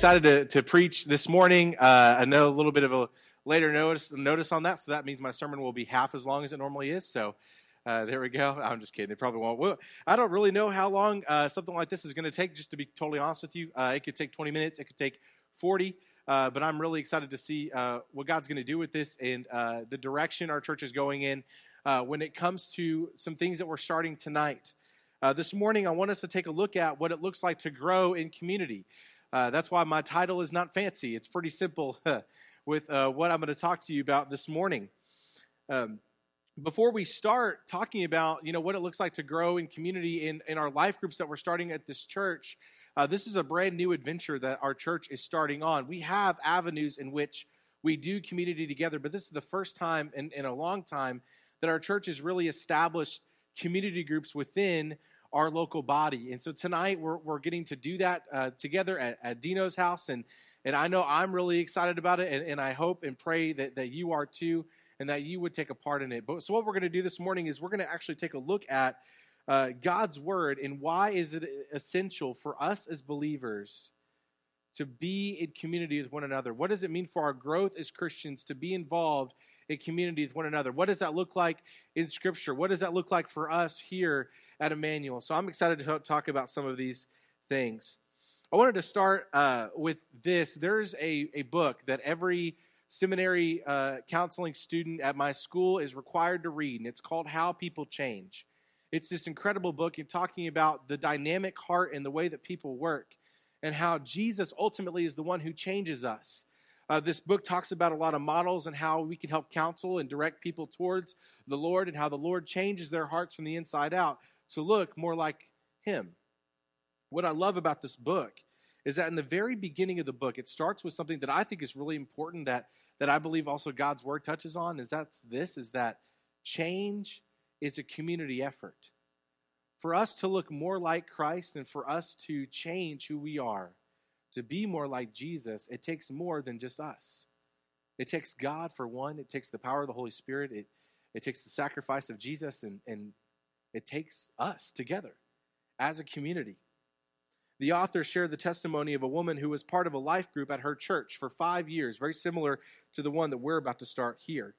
excited to, to preach this morning. Uh, I know a little bit of a later notice notice on that, so that means my sermon will be half as long as it normally is. So uh, there we go. I'm just kidding. It probably won't. I don't really know how long uh, something like this is going to take. Just to be totally honest with you, uh, it could take 20 minutes. It could take 40. Uh, but I'm really excited to see uh, what God's going to do with this and the direction our church is going in when it comes to some things that we're starting tonight. this morning, I want us to take a look at what it looks like to grow in community. Uh, that's why my title is not fancy. It's pretty simple with uh, what I'm going to talk to you about this morning. Um, before we start talking about you know what it looks like to grow in community in, in our life groups that we're starting at this church, uh, this is a brand new adventure that our church is starting on. We have avenues in which we do community together, but this is the first time in, in a long time that our church has really established community groups within our local body. And so tonight we're, we're getting to do that uh, together at, at, Dino's house. And, and I know I'm really excited about it. And, and I hope and pray that, that you are too and that you would take a part in it. But so what we're going to do this morning is we're going to actually take a look at uh, God's word and why is it essential for us as believers to be in community with one another? What does it mean for our growth as Christians to be involved in community with one another? What does that look like in Scripture? What does that look like for us here at Emmanuel. So I'm excited to talk about some of these things. I wanted to start uh, with this. There's a, a book that every seminary uh, counseling student at my school is required to read, and it's called How People Change. It's this incredible book in talking about the dynamic heart and the way that people work, and how Jesus ultimately is the one who changes us. Uh, this book talks about a lot of models and how we can help counsel and direct people towards the Lord and how the Lord changes their hearts from the inside out to look more like Him. What I love about this book is that in the very beginning of the book, it starts with something that I think is really important that, that I believe also God's Word touches on, is that's this, is that change is a community effort. For us to look more like Christ and for us to change who we are, to be more like Jesus, it takes more than just us. It takes God for one, it takes the power of the Holy Spirit, it, it takes the sacrifice of Jesus and, and it takes us together as a community. The author shared the testimony of a woman who was part of a life group at her church for five years, very similar to the one that we're about to start here.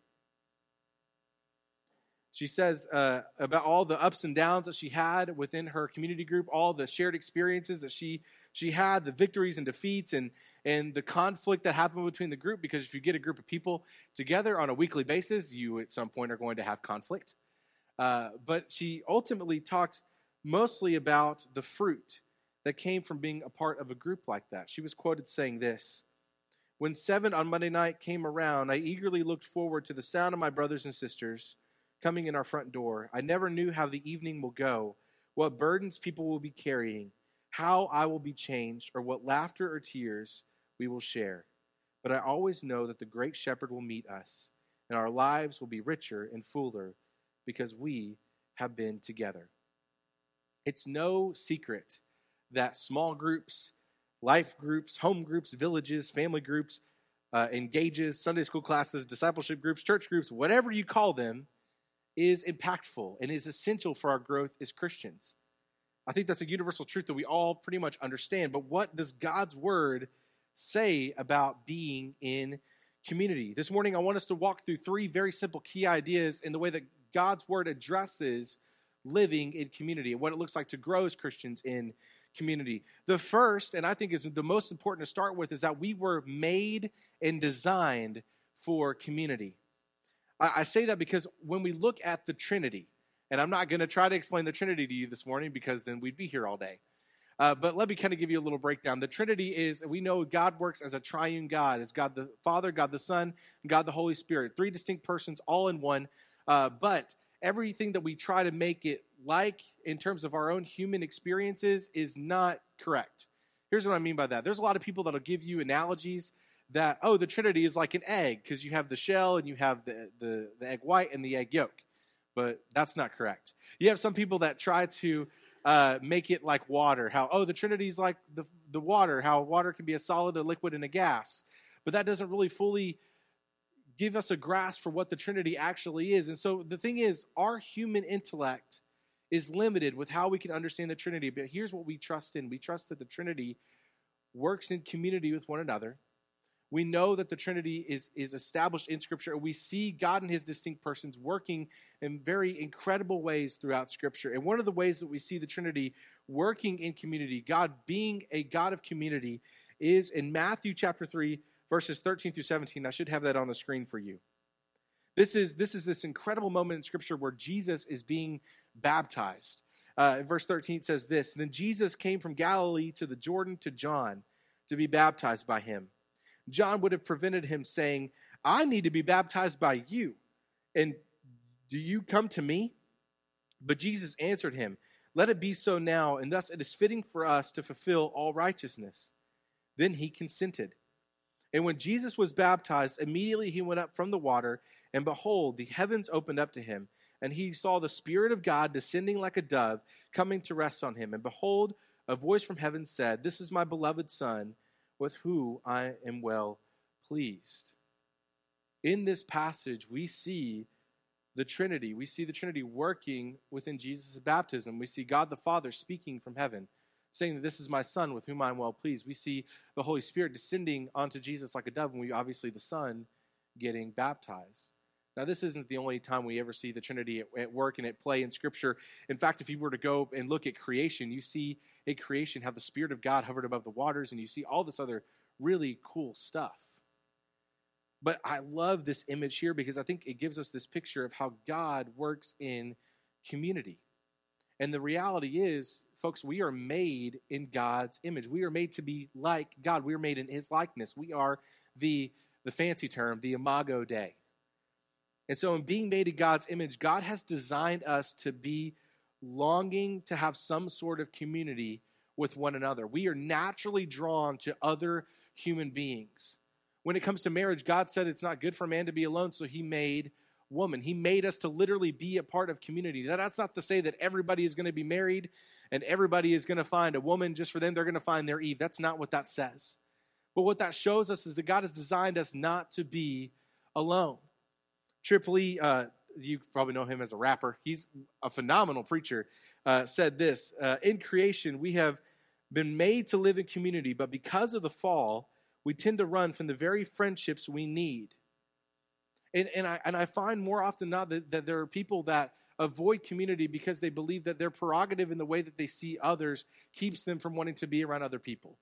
She says uh, about all the ups and downs that she had within her community group, all the shared experiences that she she had, the victories and defeats, and and the conflict that happened between the group. Because if you get a group of people together on a weekly basis, you at some point are going to have conflict. Uh, but she ultimately talked mostly about the fruit that came from being a part of a group like that. She was quoted saying this When seven on Monday night came around, I eagerly looked forward to the sound of my brothers and sisters coming in our front door. I never knew how the evening will go, what burdens people will be carrying, how I will be changed, or what laughter or tears we will share. But I always know that the great shepherd will meet us, and our lives will be richer and fuller because we have been together. It's no secret that small groups, life groups, home groups, villages, family groups, uh, engages, Sunday school classes, discipleship groups, church groups, whatever you call them, is impactful and is essential for our growth as Christians. I think that's a universal truth that we all pretty much understand. But what does God's word say about being in community? This morning, I want us to walk through three very simple key ideas in the way that God's word addresses living in community and what it looks like to grow as Christians in community. The first, and I think is the most important to start with, is that we were made and designed for community. I, I say that because when we look at the Trinity, and I'm not going to try to explain the Trinity to you this morning because then we'd be here all day. Uh, but let me kind of give you a little breakdown. The Trinity is, we know God works as a triune God. It's God the Father, God the Son, and God the Holy Spirit. Three distinct persons, all in one. Uh, but everything that we try to make it like in terms of our own human experiences is not correct. Here's what I mean by that. There's a lot of people that'll give you analogies that, oh, the Trinity is like an egg because you have the shell and you have the, the, the egg white and the egg yolk. But that's not correct. You have some people that try to uh, make it like water. How, oh, the Trinity is like the, the water, how water can be a solid, a liquid, and a gas. But that doesn't really fully give us a grasp for what the Trinity actually is. And so the thing is, our human intellect is limited with how we can understand the Trinity. But here's what we trust in we trust that the Trinity works in community with one another. We know that the Trinity is, is established in Scripture. And we see God and His distinct persons working in very incredible ways throughout Scripture. And one of the ways that we see the Trinity working in community, God being a God of community, is in Matthew chapter 3, verses 13 through 17. I should have that on the screen for you. This is, this is this incredible moment in Scripture where Jesus is being baptized. Uh, verse 13 says this Then Jesus came from Galilee to the Jordan to John to be baptized by him. John would have prevented him saying, I need to be baptized by you. And do you come to me? But Jesus answered him, Let it be so now, and thus it is fitting for us to fulfill all righteousness. Then he consented. And when Jesus was baptized, immediately he went up from the water, and behold, the heavens opened up to him, and he saw the Spirit of God descending like a dove, coming to rest on him. And behold, a voice from heaven said, This is my beloved Son, with whom I am well pleased. In this passage, we see the Trinity. We see the Trinity working within Jesus' baptism. We see God the Father speaking from heaven saying that this is my son with whom I'm well pleased. We see the Holy Spirit descending onto Jesus like a dove, and we obviously the Son getting baptized. Now, this isn't the only time we ever see the Trinity at, at, work and at play in Scripture. In fact, if you were to go and look at creation, you see in creation how the Spirit of God hovered above the waters, and you see all this other really cool stuff. But I love this image here because I think it gives us this picture of how God works in community. And the reality is, folks, we are made in God's image. We are made to be like God. We are made in His likeness. We are the, the fancy term, the imago Dei. And so, in being made in God's image, God has designed us to be longing to have some sort of community with one another. We are naturally drawn to other human beings. When it comes to marriage, God said it's not good for man to be alone, so He made woman. He made us to literally be a part of community. That's not to say that everybody is going to be married and everybody is going to find a woman just for them, they're going to find their Eve. That's not what that says. But what that shows us is that God has designed us not to be alone. Trip Lee, uh, you probably know him as a rapper, he's a phenomenal preacher, uh, said this uh, In creation, we have been made to live in community, but because of the fall, we tend to run from the very friendships we need. And, and, I, and I find more often not that, that there are people that avoid community because they believe that their prerogative in the way that they see others keeps them from wanting to be around other people.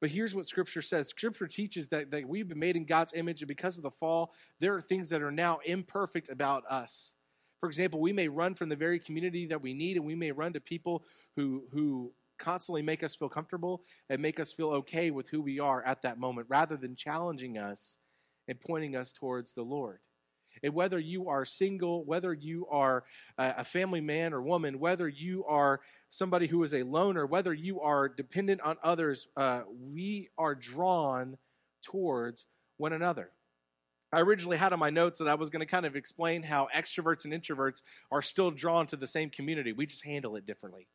But here's what Scripture says Scripture teaches that, that we've been made in God's image, and because of the fall, there are things that are now imperfect about us. For example, we may run from the very community that we need, and we may run to people who, who constantly make us feel comfortable and make us feel okay with who we are at that moment, rather than challenging us and pointing us towards the Lord. And whether you are single, whether you are a family man or woman, whether you are somebody who is a loner, whether you are dependent on others, uh, we are drawn towards one another. I originally had on my notes that I was going to kind of explain how extroverts and introverts are still drawn to the same community. We just handle it differently.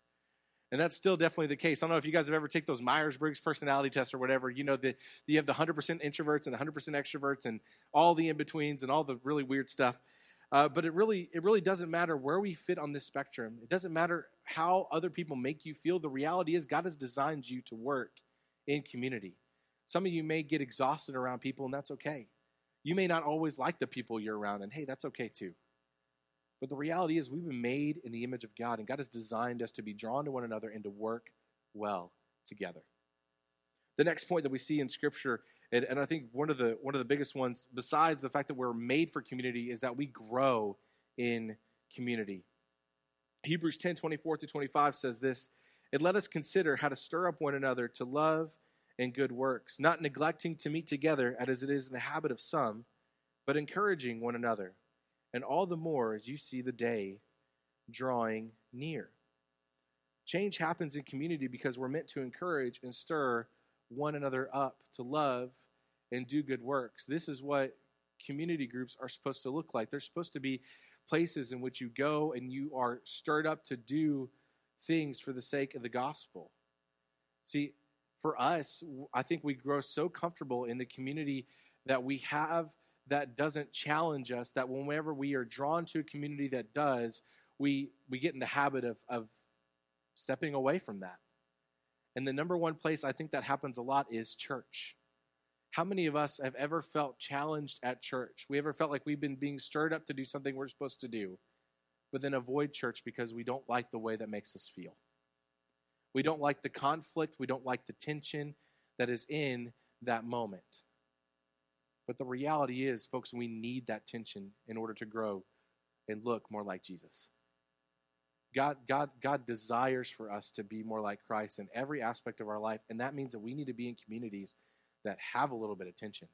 And that's still definitely the case. I don't know if you guys have ever taken those Myers Briggs personality tests or whatever. You know that you have the 100% introverts and the 100% extroverts and all the in betweens and all the really weird stuff. Uh, but it really, it really doesn't matter where we fit on this spectrum. It doesn't matter how other people make you feel. The reality is, God has designed you to work in community. Some of you may get exhausted around people, and that's okay. You may not always like the people you're around, and hey, that's okay too. But the reality is, we've been made in the image of God, and God has designed us to be drawn to one another and to work well together. The next point that we see in Scripture, and, and I think one of the one of the biggest ones, besides the fact that we're made for community, is that we grow in community. Hebrews 10 24 through 25 says this And let us consider how to stir up one another to love and good works, not neglecting to meet together as it is in the habit of some, but encouraging one another and all the more as you see the day drawing near. Change happens in community because we're meant to encourage and stir one another up to love and do good works. This is what community groups are supposed to look like. They're supposed to be places in which you go and you are stirred up to do things for the sake of the gospel. See, for us, I think we grow so comfortable in the community that we have that doesn't challenge us, that whenever we are drawn to a community that does, we, we get in the habit of, of stepping away from that. And the number one place I think that happens a lot is church. How many of us have ever felt challenged at church? We ever felt like we've been being stirred up to do something we're supposed to do, but then avoid church because we don't like the way that makes us feel. We don't like the conflict, we don't like the tension that is in that moment. But the reality is, folks, we need that tension in order to grow and look more like Jesus. God, God, God desires for us to be more like Christ in every aspect of our life, and that means that we need to be in communities that have a little bit of tension.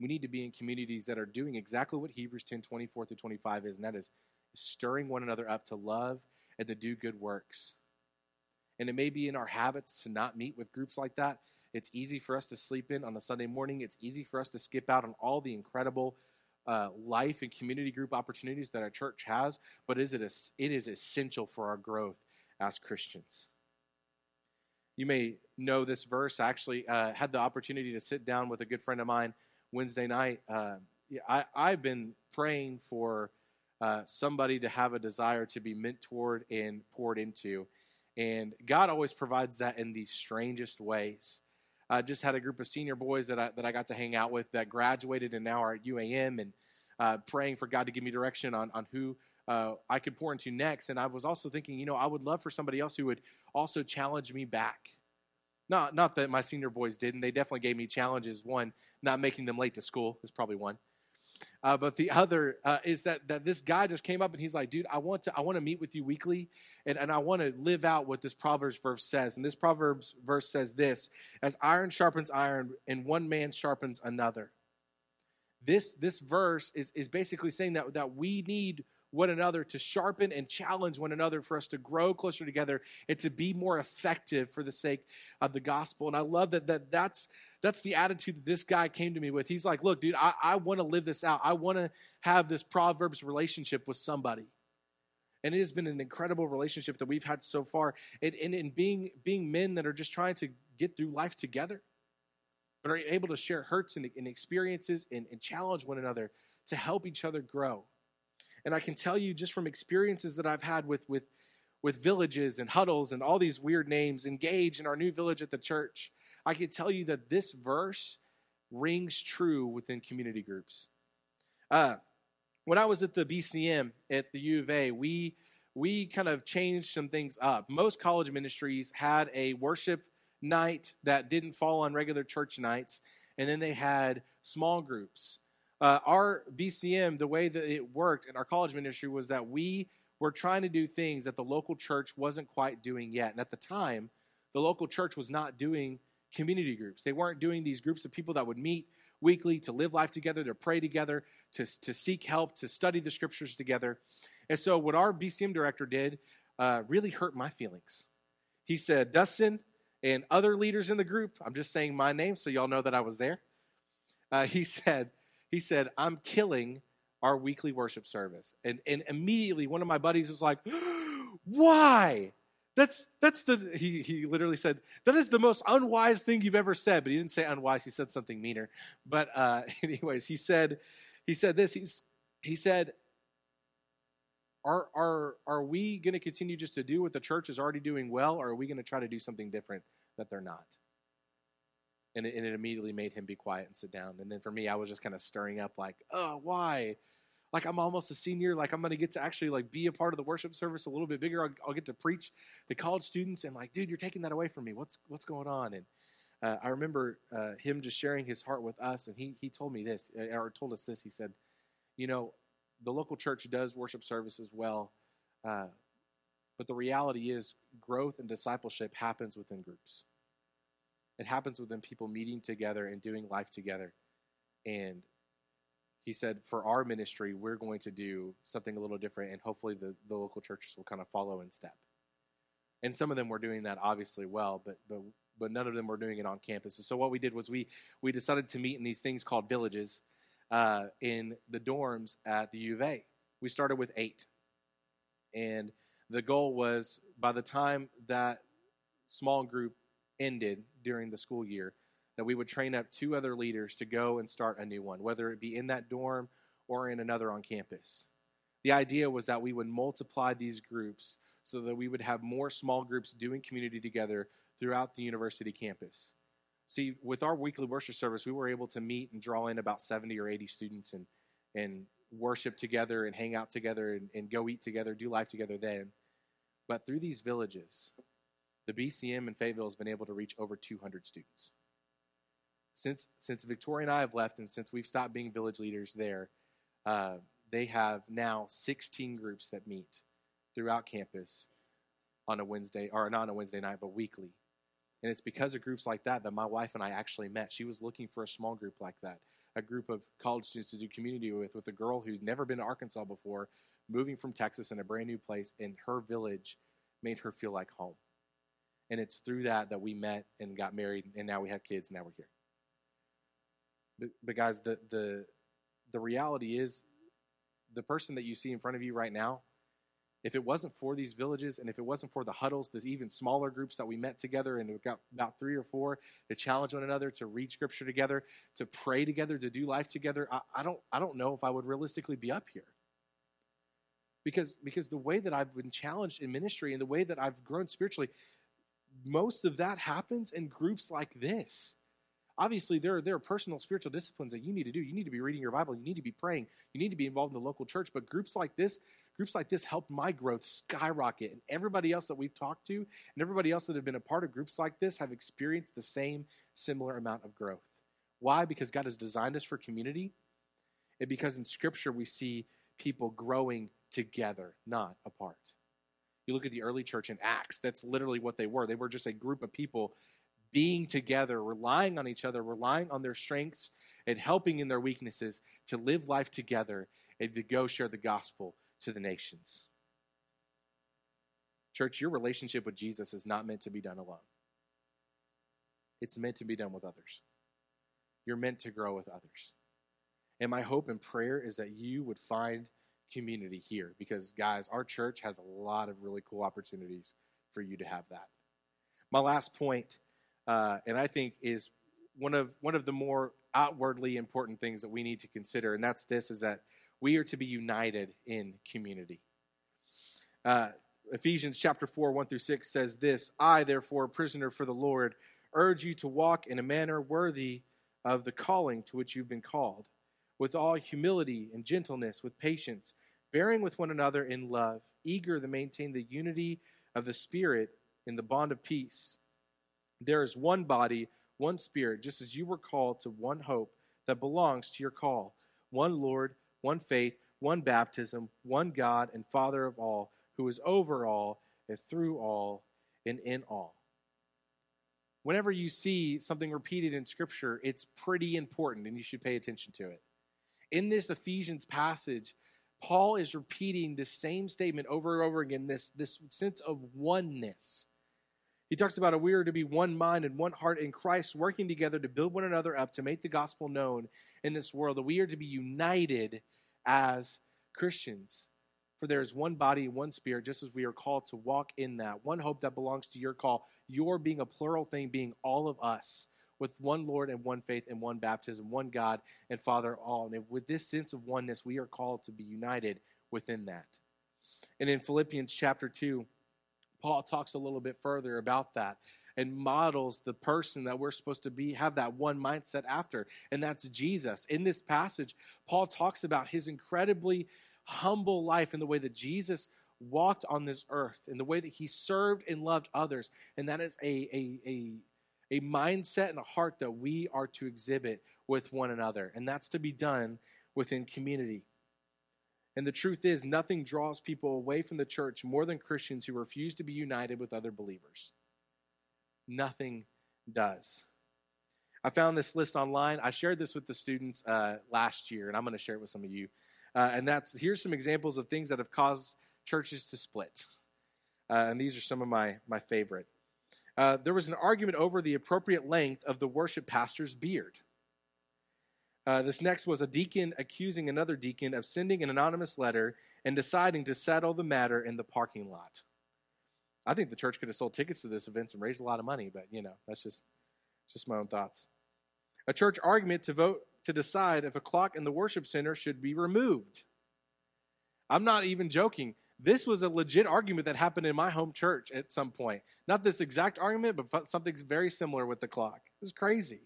We need to be in communities that are doing exactly what Hebrews 10 24 through 25 is, and that is stirring one another up to love and to do good works. And it may be in our habits to not meet with groups like that. It's easy for us to sleep in on a Sunday morning. It's easy for us to skip out on all the incredible uh, life and community group opportunities that our church has, but is it, a, it is essential for our growth as Christians. You may know this verse. I actually uh, had the opportunity to sit down with a good friend of mine Wednesday night. Uh, I, I've been praying for uh, somebody to have a desire to be mentored and poured into. And God always provides that in the strangest ways. I just had a group of senior boys that I, that I got to hang out with that graduated and now are at UAM and uh, praying for God to give me direction on, on who uh, I could pour into next. And I was also thinking, you know, I would love for somebody else who would also challenge me back. Not, not that my senior boys didn't. They definitely gave me challenges. One, not making them late to school is probably one. Uh, but the other uh, is that, that this guy just came up and he's like, dude, I want to I want to meet with you weekly, and, and I want to live out what this Proverbs verse says. And this Proverbs verse says this: as iron sharpens iron, and one man sharpens another. This this verse is is basically saying that that we need one another to sharpen and challenge one another for us to grow closer together and to be more effective for the sake of the gospel. And I love that, that that's that's the attitude that this guy came to me with. He's like, look, dude, I, I want to live this out. I want to have this Proverbs relationship with somebody. And it has been an incredible relationship that we've had so far. And in being, being men that are just trying to get through life together, but are able to share hurts and, and experiences and, and challenge one another to help each other grow. And I can tell you just from experiences that I've had with, with, with villages and huddles and all these weird names, engage in our new village at the church, I can tell you that this verse rings true within community groups. Uh, when I was at the BCM at the U of A, we we kind of changed some things up. Most college ministries had a worship night that didn't fall on regular church nights, and then they had small groups. Uh, our BCM, the way that it worked in our college ministry was that we were trying to do things that the local church wasn't quite doing yet. And at the time, the local church was not doing community groups. They weren't doing these groups of people that would meet weekly to live life together, to pray together, to, to seek help, to study the scriptures together. And so, what our BCM director did uh, really hurt my feelings. He said, Dustin and other leaders in the group, I'm just saying my name so y'all know that I was there. Uh, he said, he said, I'm killing our weekly worship service. And, and immediately one of my buddies was like, Why? That's that's the he he literally said that is the most unwise thing you've ever said, but he didn't say unwise. He said something meaner. But uh, anyways, he said he said this. He's he said, "Are are are we going to continue just to do what the church is already doing well, or are we going to try to do something different that they're not?" And it, and it immediately made him be quiet and sit down. And then for me, I was just kind of stirring up, like, "Oh, why?" Like I'm almost a senior, like I'm going to get to actually like be a part of the worship service a little bit bigger. I'll, I'll, get to preach to college students and like, dude, you're taking that away from me. What's what's going on? And uh, I remember uh, him just sharing his heart with us, and he he told me this uh, or told us this. He said, you know, the local church does worship services well, uh, but the reality is growth and discipleship happens within groups. It happens within people meeting together and doing life together. And he said, for our ministry, we're going to do something a little different, and hopefully the, the local churches will kind of follow in step. And some of them were doing that obviously well, but but but none of them were doing it on campus. So what we did was we we decided to meet in these things called villages uh, in the dorms at the U of A. We started with eight, and the goal was by the time that small group ended during the school year, that we would train up two other leaders to go and start a new one, whether it be in that dorm or in another on campus. The idea was that we would multiply these groups so that we would have more small groups doing community together throughout the university campus. See, with our weekly worship service, we were able to meet and draw in about 70 or 80 students and, and worship together and hang out together and, and go eat together, do life together then. But through these villages, the BCM in Fayetteville has been able to reach over 200 students. Since, since Victoria and I have left and since we've stopped being village leaders there, uh, they have now 16 groups that meet throughout campus on a Wednesday, or not on a Wednesday night, but weekly. And it's because of groups like that that my wife and I actually met. She was looking for a small group like that, a group of college students to do community with, with a girl who'd never been to Arkansas before, moving from Texas in a brand new place, and her village made her feel like home. And it's through that that we met and got married, and now we have kids, and now we're here. But, but guys, the, the, the reality is the person that you see in front of you right now if it wasn't for these villages and if it wasn't for the huddles, the even smaller groups that we met together and we got about three or four to challenge one another, to read scripture together, to pray together, to do life together, I, I don't I don't know if I would realistically be up here. Because because the way that I've been challenged in ministry and the way that I've grown spiritually, most of that happens in groups like this. Obviously, there are, there are personal spiritual disciplines that you need to do. You need to be reading your Bible. You need to be praying. You need to be involved in the local church. But groups like this, groups like this helped my growth skyrocket. And everybody else that we've talked to and everybody else that have been a part of groups like this have experienced the same similar amount of growth. Why? Because God has designed us for community. And because in Scripture we see people growing together, not apart. You look at the early church in Acts, that's literally what they were. They were just a group of people being together, relying on each other, relying on their strengths, and helping in their weaknesses to live life together and to go share the gospel to the nations. Church, your relationship with Jesus is not meant to be done alone. It's meant to be done with others. You're meant to grow with others. And my hope and prayer is that you would find community here because, guys, our church has a lot of really cool opportunities for you to have that. My last point, uh, and I think is one of one of the more outwardly important things that we need to consider, and that's this: is that we are to be united in community. Uh, Ephesians chapter 4, 1 through 6 says this I, therefore, prisoner for the Lord, urge you to walk in a manner worthy of the calling to which you've been called, with all humility and gentleness, with patience, bearing with one another in love, eager to maintain the unity of the Spirit in the bond of peace. There is one body, one Spirit, just as you were called to one hope that belongs to your call, one Lord one faith, one baptism, one God and Father of all, who is over all and through all and in all. Whenever you see something repeated in Scripture, it's pretty important and you should pay attention to it. In this Ephesians passage, Paul is repeating the same statement over and over again this, this sense of oneness. He talks about a we are to be one mind and one heart in Christ, working together to build one another up, to make the gospel known in this world, that we are to be united as Christians. For there is one body, one spirit, just as we are called to walk in that. One hope that belongs to your call. Your being a plural thing, being all of us, with one Lord and one faith and one baptism, one God and Father all. And with this sense of oneness, we are called to be united within that. And in Philippians chapter 2, Paul talks a little bit further about that and models the person that we're supposed to be have that one mindset after and that's jesus. In this passage paul talks about his incredibly humble life and the way that jesus walked on this earth and the way that he served and loved others. And that is a, a, a, a mindset and a heart that we are to exhibit with one another. And that's to be done within community and the truth is, nothing draws people away from the church more than Christians who refuse to be united with other believers nothing does. I found this list online. I shared this with the students uh, last year, and I'm going to share it with some of you. Uh, and that's here's some examples of things that have caused churches to split. Uh, and these are some of my my favorite. Uh, there was an argument over the appropriate length of the worship pastor's beard. Uh, this next was a deacon accusing another deacon of sending an anonymous letter and deciding to settle the matter in the parking lot. I think the church could have sold tickets to this event and raised a lot of money, but you know, that's just just my own thoughts. A church argument to vote to decide if a clock in the worship center should be removed. I'm not even joking. This was a legit argument that happened in my home church at some point. Not this exact argument, but something very similar with the clock. It's crazy.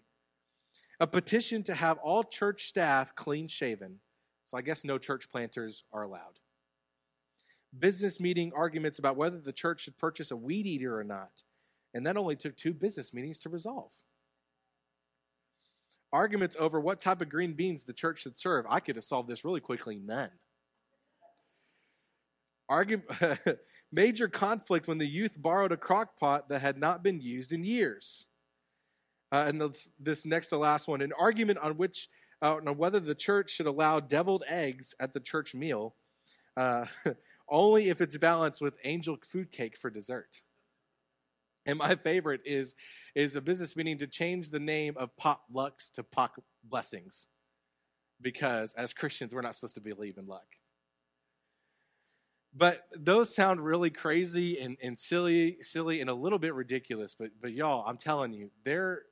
A petition to have all church staff clean shaven. So I guess no church planters are allowed. Business meeting arguments about whether the church should purchase a weed eater or not. And that only took two business meetings to resolve. Arguments over what type of green beans the church should serve. I could have solved this really quickly. None. Major conflict when the youth borrowed a crock pot that had not been used in years. Uh, and this, this, next to last one an argument on which uh, on whether the church should allow deviled eggs at the church meal uh, only if it's balanced with angel food cake for dessert. And my favorite is is a business meeting to change the name of potlucks to pot blessings, because as Christians we're not supposed to believe in luck. But those sound really crazy and, and silly, silly and a little bit ridiculous. But but y'all, I'm telling you, they're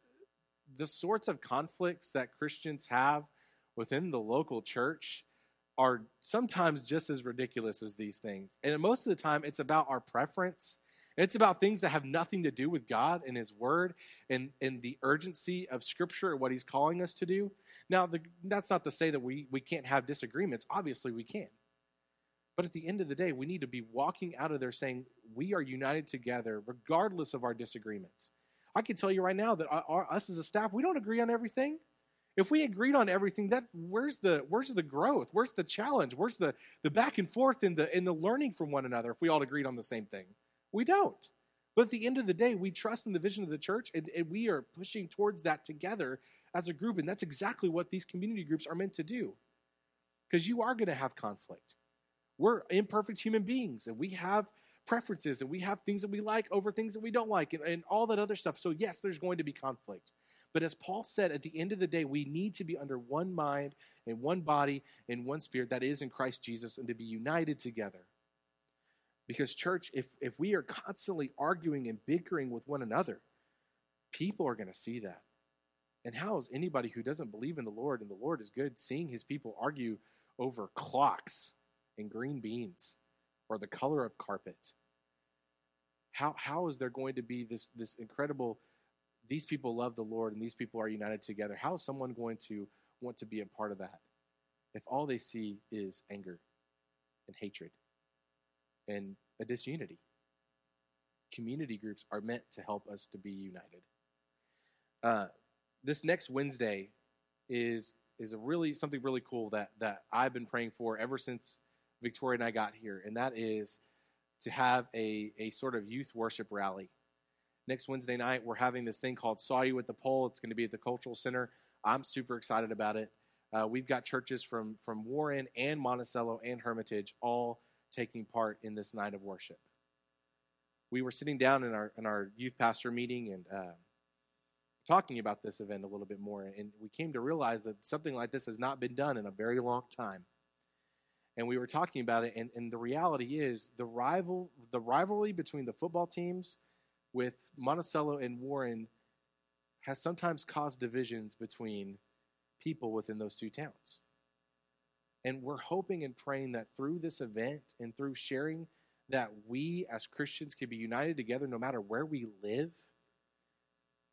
the sorts of conflicts that Christians have within the local church are sometimes just as ridiculous as these things. And most of the time, it's about our preference. It's about things that have nothing to do with God and His Word and, and the urgency of Scripture and what He's calling us to do. Now, the, that's not to say that we, we can't have disagreements. Obviously, we can. But at the end of the day, we need to be walking out of there saying we are united together regardless of our disagreements. I can tell you right now that our, our, us as a staff, we don't agree on everything. If we agreed on everything, that where's the where's the growth? Where's the challenge? Where's the, the back and forth in the in the learning from one another if we all agreed on the same thing? We don't. But at the end of the day, we trust in the vision of the church and, and we are pushing towards that together as a group. And that's exactly what these community groups are meant to do. Because you are going to have conflict. We're imperfect human beings and we have preferences and we have things that we like over things that we don't like and, and all that other stuff. So, yes, there's going to be conflict. But as Paul said, at the end of the day, we need to be under one mind and one body and one spirit that is in Christ Jesus and to be united together. Because, church, if, if we are constantly arguing and bickering with one another, people are going to see that. And how is anybody who doesn't believe in the Lord and the Lord is good seeing his people argue over clocks and green beans or the color of carpet? How, how is there going to be this, this incredible these people love the Lord and these people are united together, how is someone going to want to be a part of that if all they see is anger and hatred and a disunity? Community groups are meant to help us to be united. Uh, this next Wednesday is is a really something really cool that that I've been praying for ever since Victoria and I got here, and that is to have a a sort of youth worship rally next Wednesday night, we're having this thing called See You at the Pole. It's going to be at the Cultural Center. I'm super excited about it. Uh, we've got churches from, from Warren and Monticello and Hermitage all taking part in this night of worship. We were sitting down in our, in our youth pastor meeting and uh, talking about this event a little bit more, and we came to realize that something like this has not been done in a very long time. And we were talking about it, and, and the reality is the rival the rivalry between the football teams with Monticello and Warren has sometimes caused divisions between people within those two towns. And we're hoping and praying that through this event and through sharing that we as Christians can be united together no matter where we live,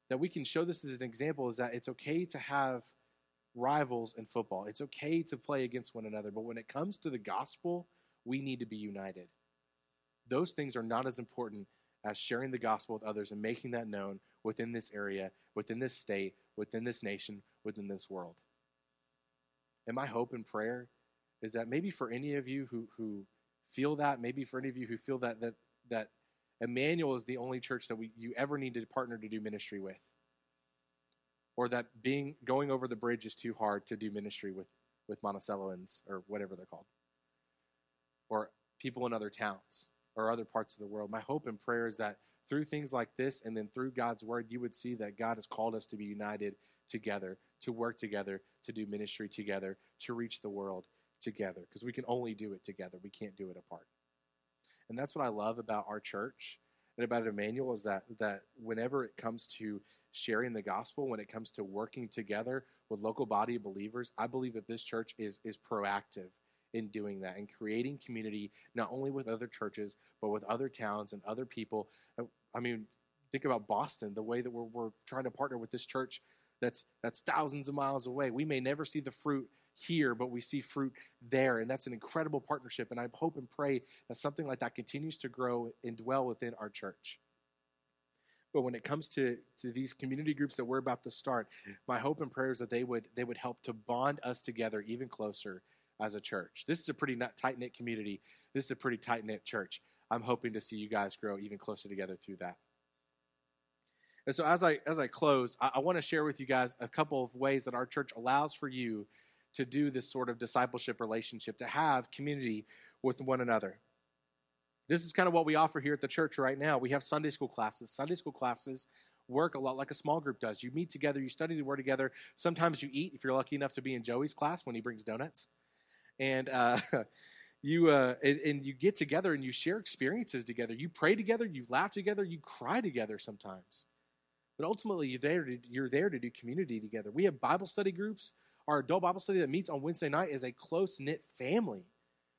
that we can show this as an example is that it's okay to have rivals in football. It's okay to play against one another. But when it comes to the gospel, we need to be united. Those things are not as important as sharing the gospel with others and making that known within this area, within this state, within this nation, within this world. And my hope and prayer is that maybe for any of you who, who feel that, maybe for any of you who feel that that that Emmanuel is the only church that we you ever need to partner to do ministry with. Or that being going over the bridge is too hard to do ministry with, with Monticelloans or whatever they're called. Or people in other towns or other parts of the world. My hope and prayer is that through things like this and then through God's word, you would see that God has called us to be united together, to work together, to do ministry together, to reach the world together, because we can only do it together. We can't do it apart. And that's what I love about our church and about Emmanuel is that that whenever it comes to sharing the gospel, when it comes to working together with local body of believers, I believe that this church is is proactive in doing that and creating community, not only with other churches, but with other towns and other people. Uh, I mean, think about Boston, the way that we're, we're trying to partner with this church that's, that's thousands of miles away. We may never see the fruit here, but we see fruit there. And that's an incredible partnership. And I hope and pray that something like that continues to grow and dwell within our church. But when it comes to, to these community groups that we're about to start, my hope and prayer is that they would they would help to bond us together even closer as a church. This is a pretty tight knit community. This is a pretty tight knit church. I'm hoping to see you guys grow even closer together through that. And so as I as I close, I, I want to share with you guys a couple of ways that our church allows for you to do this sort of discipleship relationship, to have community with one another. This is kind of what we offer here at the church right now. We have Sunday school classes. Sunday school classes work a lot like a small group does. You meet together, you study the word together. Sometimes you eat if you're lucky enough to be in Joey's class when he brings donuts. And uh, you uh, and, and, you get together and you share experiences together. You pray together, you laugh together, you cry together sometimes. But ultimately, you're there to, you're there to do community together. We have Bible study groups. Our adult Bible study that meets on Wednesday night is a close knit family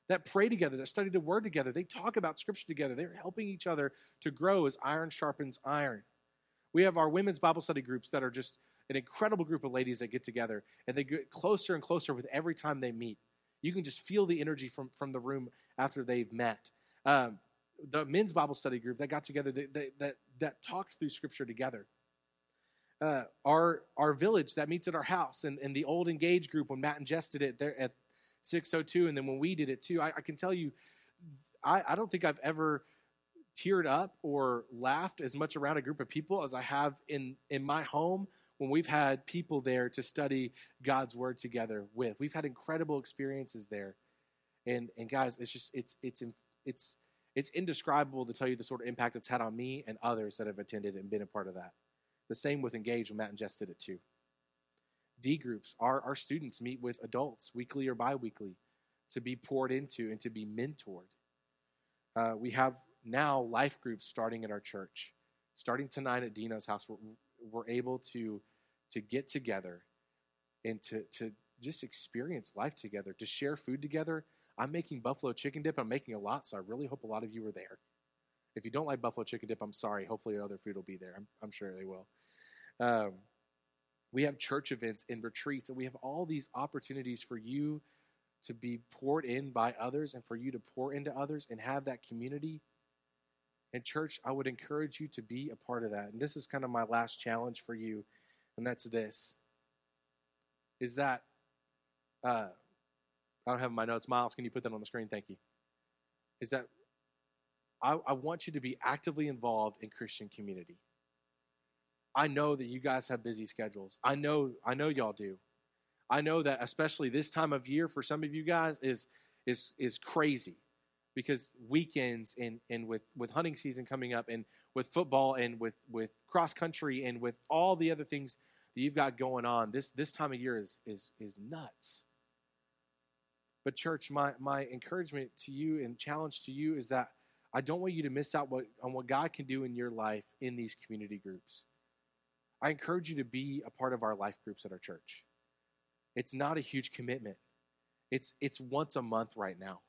that pray together, that study the word together. They talk about scripture together. They're helping each other to grow as iron sharpens iron. We have our women's Bible study groups that are just an incredible group of ladies that get together and they get closer and closer with every time they meet. You can just feel the energy from, from the room after they've met. Um, the men's Bible study group that got together that, that, talked through scripture together. Uh, our our village that meets at our house and, and the old engage group when Matt and Jess did it there at 602 and then when we did it too I, I can tell you I, I don't think I've ever teared up or laughed as much around a group of people as I have in in my home when we've had people there to study God's word together with. We've had incredible experiences there. And and guys, it's just it's it's it's it's indescribable to tell you the sort of impact it's had on me and others that have attended and been a part of that. The same with Engage when Matt and Jess did it too. D groups, our, our students meet with adults weekly or biweekly to be poured into and to be mentored. Uh, we have now life groups starting at our church. Starting tonight at Dino's house, we're, we're able to, to get together and to, to just experience life together, to share food together. I'm making buffalo chicken dip. I'm making a lot, so I really hope a lot of you are there. If you don't like buffalo chicken dip, I'm sorry. Hopefully, other food will be there. I'm, I'm sure they will. Um, we have church events and retreats, and we have all these opportunities for you to be poured in by others and for you to pour into others and have that community. And, church, I would encourage you to be a part of that. And this is kind of my last challenge for you, and that's this is that uh, I don't have my notes. Miles, can you put that on the screen? Thank you. Is that I, I want you to be actively involved in Christian community. I know that you guys have busy schedules. I know I know y'all do. I know that especially this time of year for some of you guys is is is crazy because weekends and and with with hunting season coming up and with football and with with cross country and with all the other things that you've got going on this this time of year is is is nuts. But church, my my encouragement to you and challenge to you is that I don't want you to miss out what, on what God can do in your life in these community groups. I encourage you to be a part of our life groups at our church. It's not a huge commitment. It's it's once a month right now.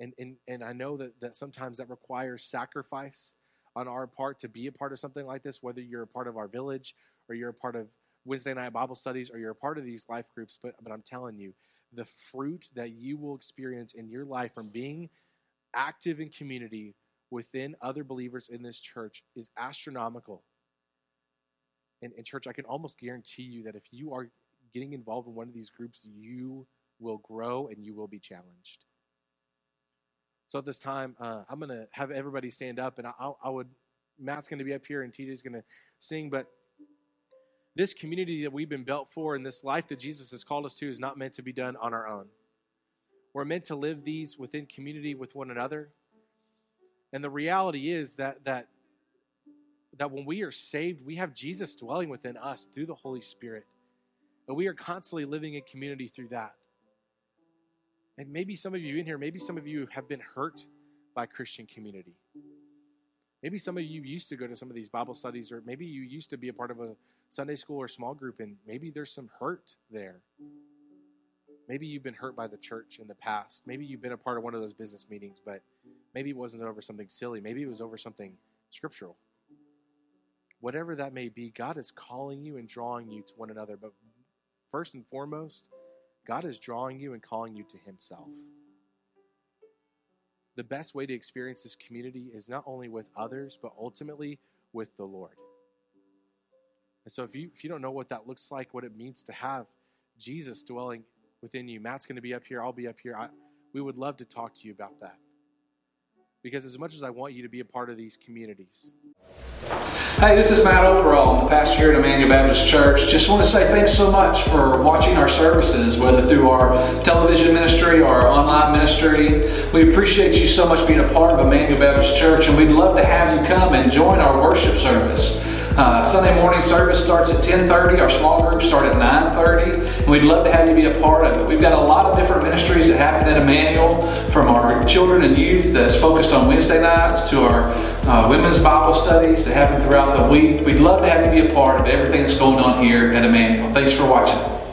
And and and I know that, that sometimes that requires sacrifice on our part to be a part of something like this, whether you're a part of our village or you're a part of Wednesday night Bible studies or you're a part of these life groups, but but I'm telling you, the fruit that you will experience in your life from being active in community within other believers in this church is astronomical. And, in church, I can almost guarantee you that if you are getting involved in one of these groups, you will grow and you will be challenged. So at this time, uh, I'm going to have everybody stand up, and I, I would. Matt's going to be up here, and TJ's going to sing. But this community that we've been built for, and this life that Jesus has called us to, is not meant to be done on our own. We're meant to live these within community with one another. And the reality is that that that when we are saved, we have Jesus dwelling within us through the Holy Spirit. And we are constantly living in community through that. And maybe some of you in here, maybe some of you have been hurt by Christian community. Maybe some of you used to go to some of these Bible studies, or maybe you used to be a part of a Sunday school or small group, and maybe there's some hurt there. Maybe you've been hurt by the church in the past. Maybe you've been a part of one of those business meetings, but maybe it wasn't over something silly. Maybe it was over something scriptural. Whatever that may be, God is calling you and drawing you to one another. But first and foremost, God is drawing you and calling you to Himself. The best way to experience this community is not only with others, but ultimately with the Lord. And so if you if you don't know what that looks like, what it means to have Jesus dwelling within you, Matt's going to be up here, I'll be up here. I, we would love to talk to you about that. Because as much as I want you to be a part of these communities. Hey, this is Matt Overall, the pastor here at Emmanuel Baptist Church. Just want to say thanks so much for watching our services, whether through our television ministry or our online ministry. We appreciate you so much being a part of Emmanuel Baptist Church, and we'd love to have you come and join our worship service. Uh, Sunday morning service starts at 10:30. Our small groups start at 9:30, and we'd love to have you be a part of it. We've got a lot of different ministries that happen at Emmanuel, from our children and youth that's focused on Wednesday nights to our uh, women's Bible studies that happen throughout the week. We'd love to have you be a part of everything that's going on here at Emmanuel. Thanks for watching.